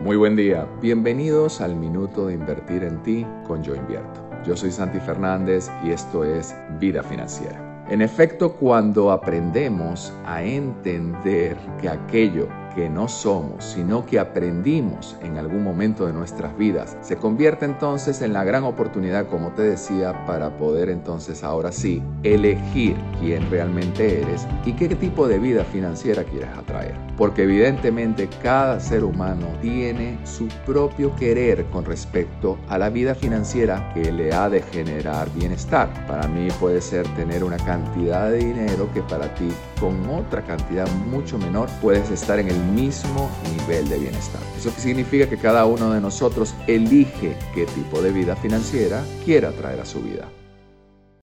Muy buen día, bienvenidos al Minuto de Invertir en Ti con Yo Invierto. Yo soy Santi Fernández y esto es Vida Financiera. En efecto, cuando aprendemos a entender que aquello que no somos, sino que aprendimos en algún momento de nuestras vidas. Se convierte entonces en la gran oportunidad, como te decía, para poder entonces ahora sí elegir quién realmente eres y qué tipo de vida financiera quieres atraer. Porque evidentemente cada ser humano tiene su propio querer con respecto a la vida financiera que le ha de generar bienestar. Para mí puede ser tener una cantidad de dinero que para ti con otra cantidad mucho menor puedes estar en el mismo nivel de bienestar. Eso significa que cada uno de nosotros elige qué tipo de vida financiera quiera traer a su vida.